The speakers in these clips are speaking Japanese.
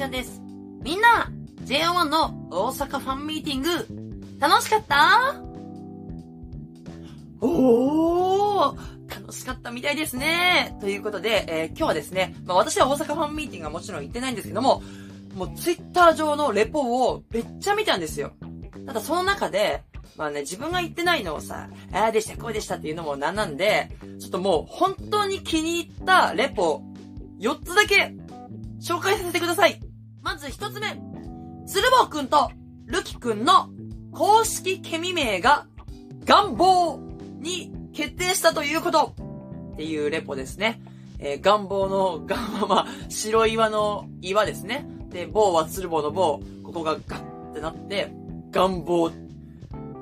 ちゃんです。みんな、JO1 の大阪ファンミーティング、楽しかった？おー楽しかったみたいですね。ということで、えー今日はですね、まあ私は大阪ファンミーティングはもちろん行ってないんですけども、もうツイッター上のレポをめっちゃ見たんですよ。ただその中で、まあね、自分が言ってないのをさ、ああでした、こうでしたっていうのもなんなんで、ちょっともう本当に気に入ったレポ、4つだけ紹介させてください。まず1つ目。鶴房くんとるきくんの公式ケミ名が願望に決定したということっていうレポですね。えー願望の願はまあ、白岩の岩ですね。で、棒は鶴房の棒。ここがガッってなって、願望。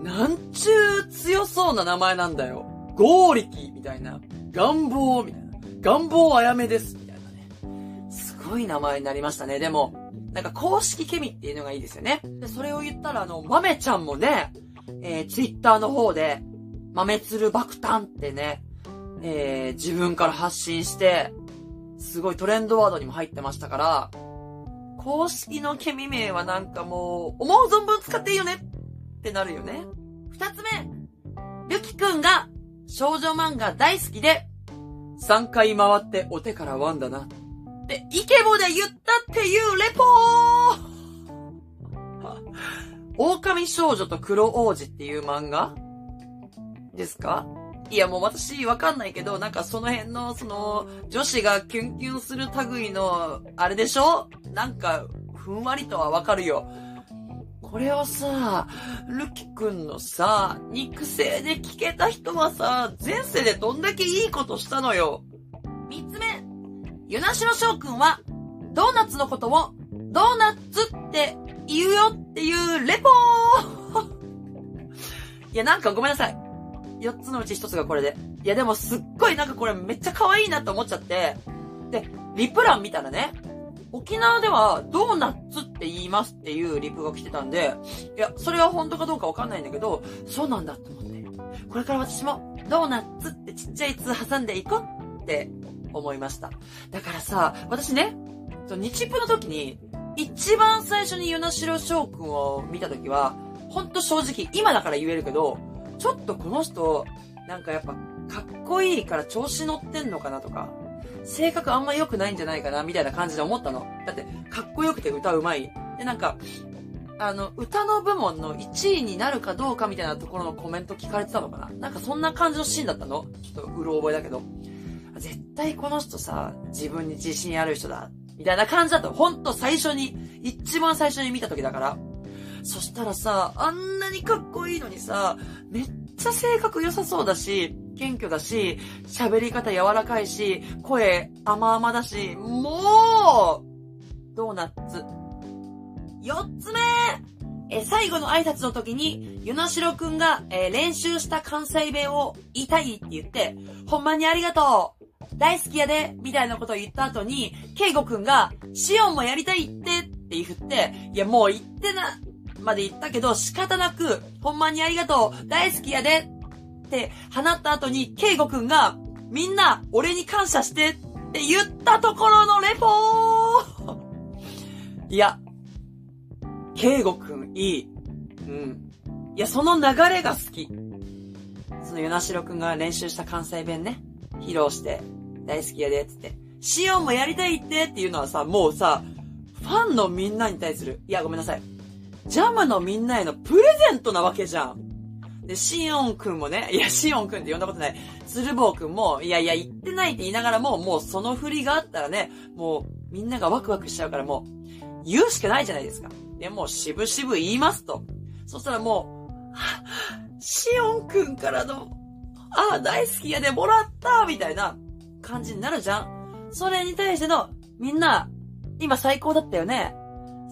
なんちゅう強そうな名前なんだよ。合力みたいな。願望みたいな。願望あやめです。みたいなね。すごい名前になりましたね。でも、なんか公式ケミっていうのがいいですよね。で、それを言ったらあの、豆ちゃんもね、えー、ツイッターの方で、豆鶴爆誕ってね、えー、自分から発信して、すごいトレンドワードにも入ってましたから、公式のケミ名はなんかもう、思う存分使っていいよねってなるよね。二つ目、ゆきくんが少女漫画大好きで、3回回ってお手からワンだな。って、イケボで言ったっていうレポー。狼少女と黒王子っていう漫画？ですか？いやもう私わかんないけど、なんかその辺の、その、女子がキュンキュンする類の、あれでしょ？なんか、ふんわりとはわかるよ。これをさ、ルキ君のさ、肉声で聞けた人はさ、前世でどんだけいいことしたのよ。三つ目、ユナシロ翔くんは、ドーナツのことを、ドーナツって言うよっていうレポー いや、なんかごめんなさい。四つのうち一つがこれで。いや、でもすっごいなんかこれめっちゃ可愛いなと思っちゃって。で、リプ欄見たらね、沖縄ではドーナツって言いますっていうリプが来てたんで、いや、それは本当かどうかわかんないんだけど、そうなんだと思って。これから私もドーナツってちっちゃい「つ」挟んでいこうって思いました。だからさ、私ね、その日プの時に、一番最初に与那城翔くんを見た時は、ほんと正直、今だから言えるけど、ちょっとこの人、なんかやっぱ、かっこいいから調子乗ってんのかなとか、性格あんま良くないんじゃないかな、みたいな感じで思ったの。だって、かっこよくて歌うまい。で、なんか、あの、歌の部門の1位になるかどうかみたいなところのコメント聞かれてたのかななんかそんな感じのシーンだったのちょっとうろ覚えだけど。絶対この人さ、自分に自信ある人だ。みたいな感じだった。ほんと最初に、一番最初に見た時だから。そしたらさ、あんなにかっこいいのにさ、めっちゃ性格良さそうだし、謙虚だし、喋り方柔らかいし、声甘々だし、もうドーナツ。四つ目え、最後の挨拶の時に、ゆなしろくんが、えー練習した関西弁を言いたいって言って、ほんまにありがとう大好きやでみたいなことを言った後に、ケイゴくんが、シオンもやりたいってって言って、いやもう言ってな、まで言ったけど仕方なく、ほんまにありがとう大好きやでって放った後に、ケイゴくんが、みんな、俺に感謝してって言ったところのレポーいや、ケイゴくんいい。うん。いや、その流れが好き。その、ヨナシロくんが練習した関西弁ね、披露して、大好きやで、つって。シオンもやりたいってっていうのはさ、もうさ、ファンのみんなに対する、いや、ごめんなさい。ジャムのみんなへのプレゼントなわけじゃん。で、シオンくんもね、いや、シオンくんって呼んだことない。鶴房くんも、いやいや、言ってないって言いながらも、もうその振りがあったらね、もう、みんながワクワクしちゃうからもう、言うしかないじゃないですか。で、もう、渋々言いますと。そしたらもう、シオンくんからの、ああ、大好きやでもらったみたいな感じになるじゃん。それに対しての、みんな、今最高だったよね。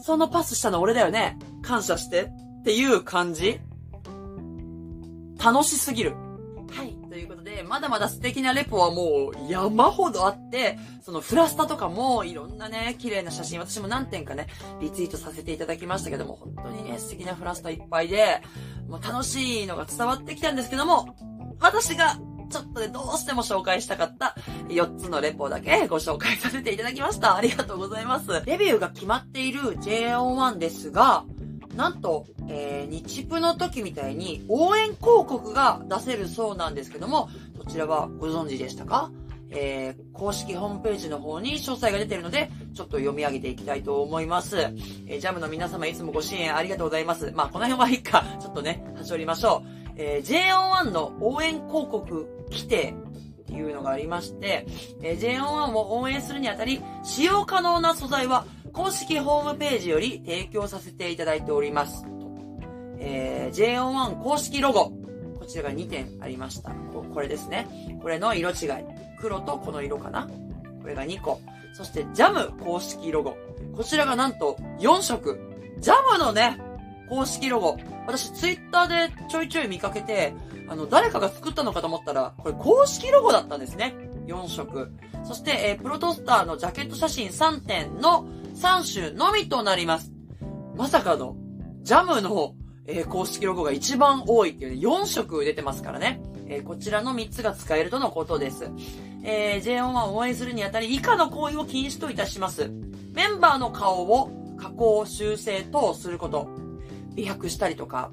そのパスしたの俺だよね。感謝して。っていう感じ楽しすぎる。はい。ということで、まだまだ素敵なレポはもう山ほどあって、そのフラスタとかもいろんなね、綺麗な写真、私も何点かね、リツイートさせていただきましたけども、本当にね、素敵なフラスタいっぱいで、もう楽しいのが伝わってきたんですけども、私がちょっとでどうしても紹介したかった4つのレポだけご紹介させていただきました。ありがとうございます。レビューが決まっている JO1 ですが、なんと、えー、日プの時みたいに応援広告が出せるそうなんですけども、こちらはご存知でしたか？えー、公式ホームページの方に詳細が出てるので、ちょっと読み上げていきたいと思います。えー、ジャムの皆様いつもご支援ありがとうございます。まあ、この辺はいいか。ちょっとね、端折りましょう。えー、JO1 の応援広告規定っていうのがありまして、えー、JO1 を応援するにあたり、使用可能な素材は公式ホームページより提供させていただいております。えー、JO1 公式ロゴ。こちらが2点ありました。ここれですね。これの色違い。黒とこの色かなこれが2個。そして、ジャム公式ロゴ。こちらがなんと4色。ジャムのね、公式ロゴ。私、ツイッターでちょいちょい見かけて、あの、誰かが作ったのかと思ったら、これ公式ロゴだったんですね。4色。そして、えー、プロトスターのジャケット写真3点の3種のみとなります。まさかの、ジャムの、えー、公式ロゴが一番多いっていうね、4色出てますからね。えー、こちらの3つが使えるとのことです。えー、J1 を応援するにあたり以下の行為を禁止といたします。メンバーの顔を加工、修正等すること。美白したりとか、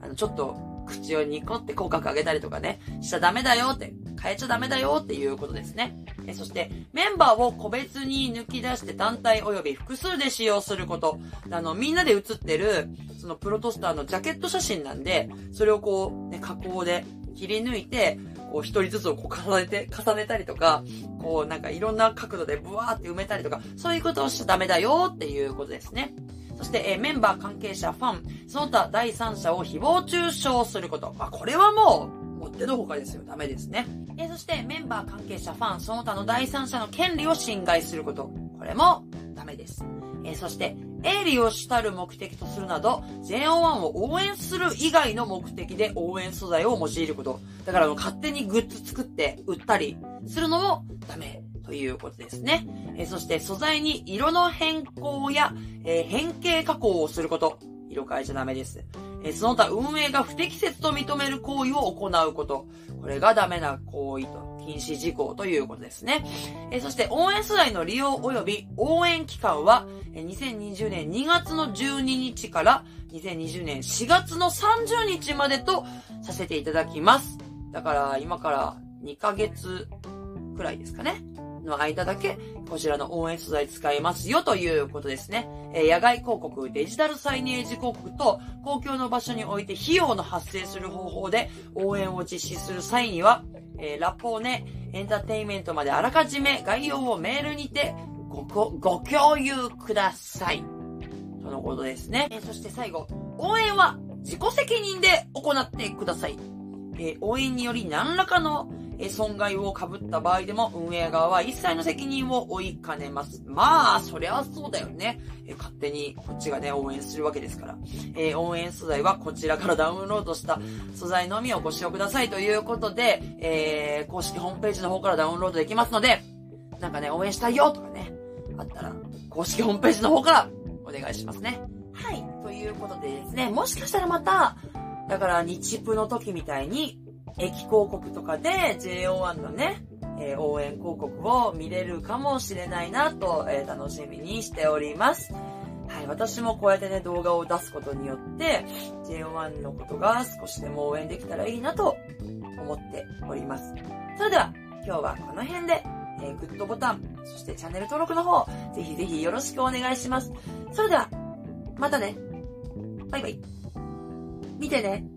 あの、ちょっと口をニコって口角上げたりとかね、しちゃダメだよって、変えちゃダメだよっていうことですね。えそして、メンバーを個別に抜き出して単体及び複数で使用すること。あの、みんなで写ってる、そのプロトスターのジャケット写真なんで、それをこう、ね、加工で切り抜いて、こう一人ずつをこう重ねて、重ねたりとか、こうなんかいろんな角度でブワーって埋めたりとか、そういうことをしちゃダメだよっていうことですね。そして、えー、メンバー、関係者、ファン、その他第三者を誹謗中傷すること。まあ、これはもう、もってのほかですよ。ダメですね。えー、そして、メンバー、関係者、ファン、その他の第三者の権利を侵害すること。これも、ダメです。えー、そして、営利を主たる目的とするなど、JO1 を応援する以外の目的で応援素材を用いること。だから勝手にグッズ作って売ったりするのもダメということですね。えー、そして素材に色の変更や、えー、変形加工をすること。色変えちゃダメです。え、その他運営が不適切と認める行為を行うこと。これがダメな行為と。禁止事項ということですね。えそして応援素材の利用及び応援期間は、え2020年2月の12日から2020年4月の30日までとさせていただきます。だから今から2ヶ月くらいですかね。の間だけ、こちらの応援素材使えますよということですね。え、野外広告、デジタルサイネージ広告と、公共の場所において費用の発生する方法で応援を実施する際には、えー、ラポーネ、エンターテインメントまであらかじめ概要をメールにてご、ご共有ください。とのことですね。えー、そして最後、応援は自己責任で行ってください。えー、応援により何らかの損害を被った場合でも運営側は一切の責任を負いかねます。まあ、そりゃそうだよね。え勝手にこっちがね、応援するわけですから。えー、応援素材はこちらからダウンロードした素材のみをご使用くださいということで、えー、公式ホームページの方からダウンロードできますので、なんかね、応援したいよとかね、あったら、公式ホームページの方からお願いしますね。はい。ということでですね、もしかしたらまた、だから日プの時みたいに、駅広告とかで JO1 のね、えー、応援広告を見れるかもしれないなと、えー、楽しみにしております。はい、私もこうやってね、動画を出すことによって、JO1 のことが少しでも応援できたらいいなと思っております。それでは、今日はこの辺で、えー、グッドボタン、そしてチャンネル登録の方、ぜひぜひよろしくお願いします。それでは、またね。バイバイ。見てね。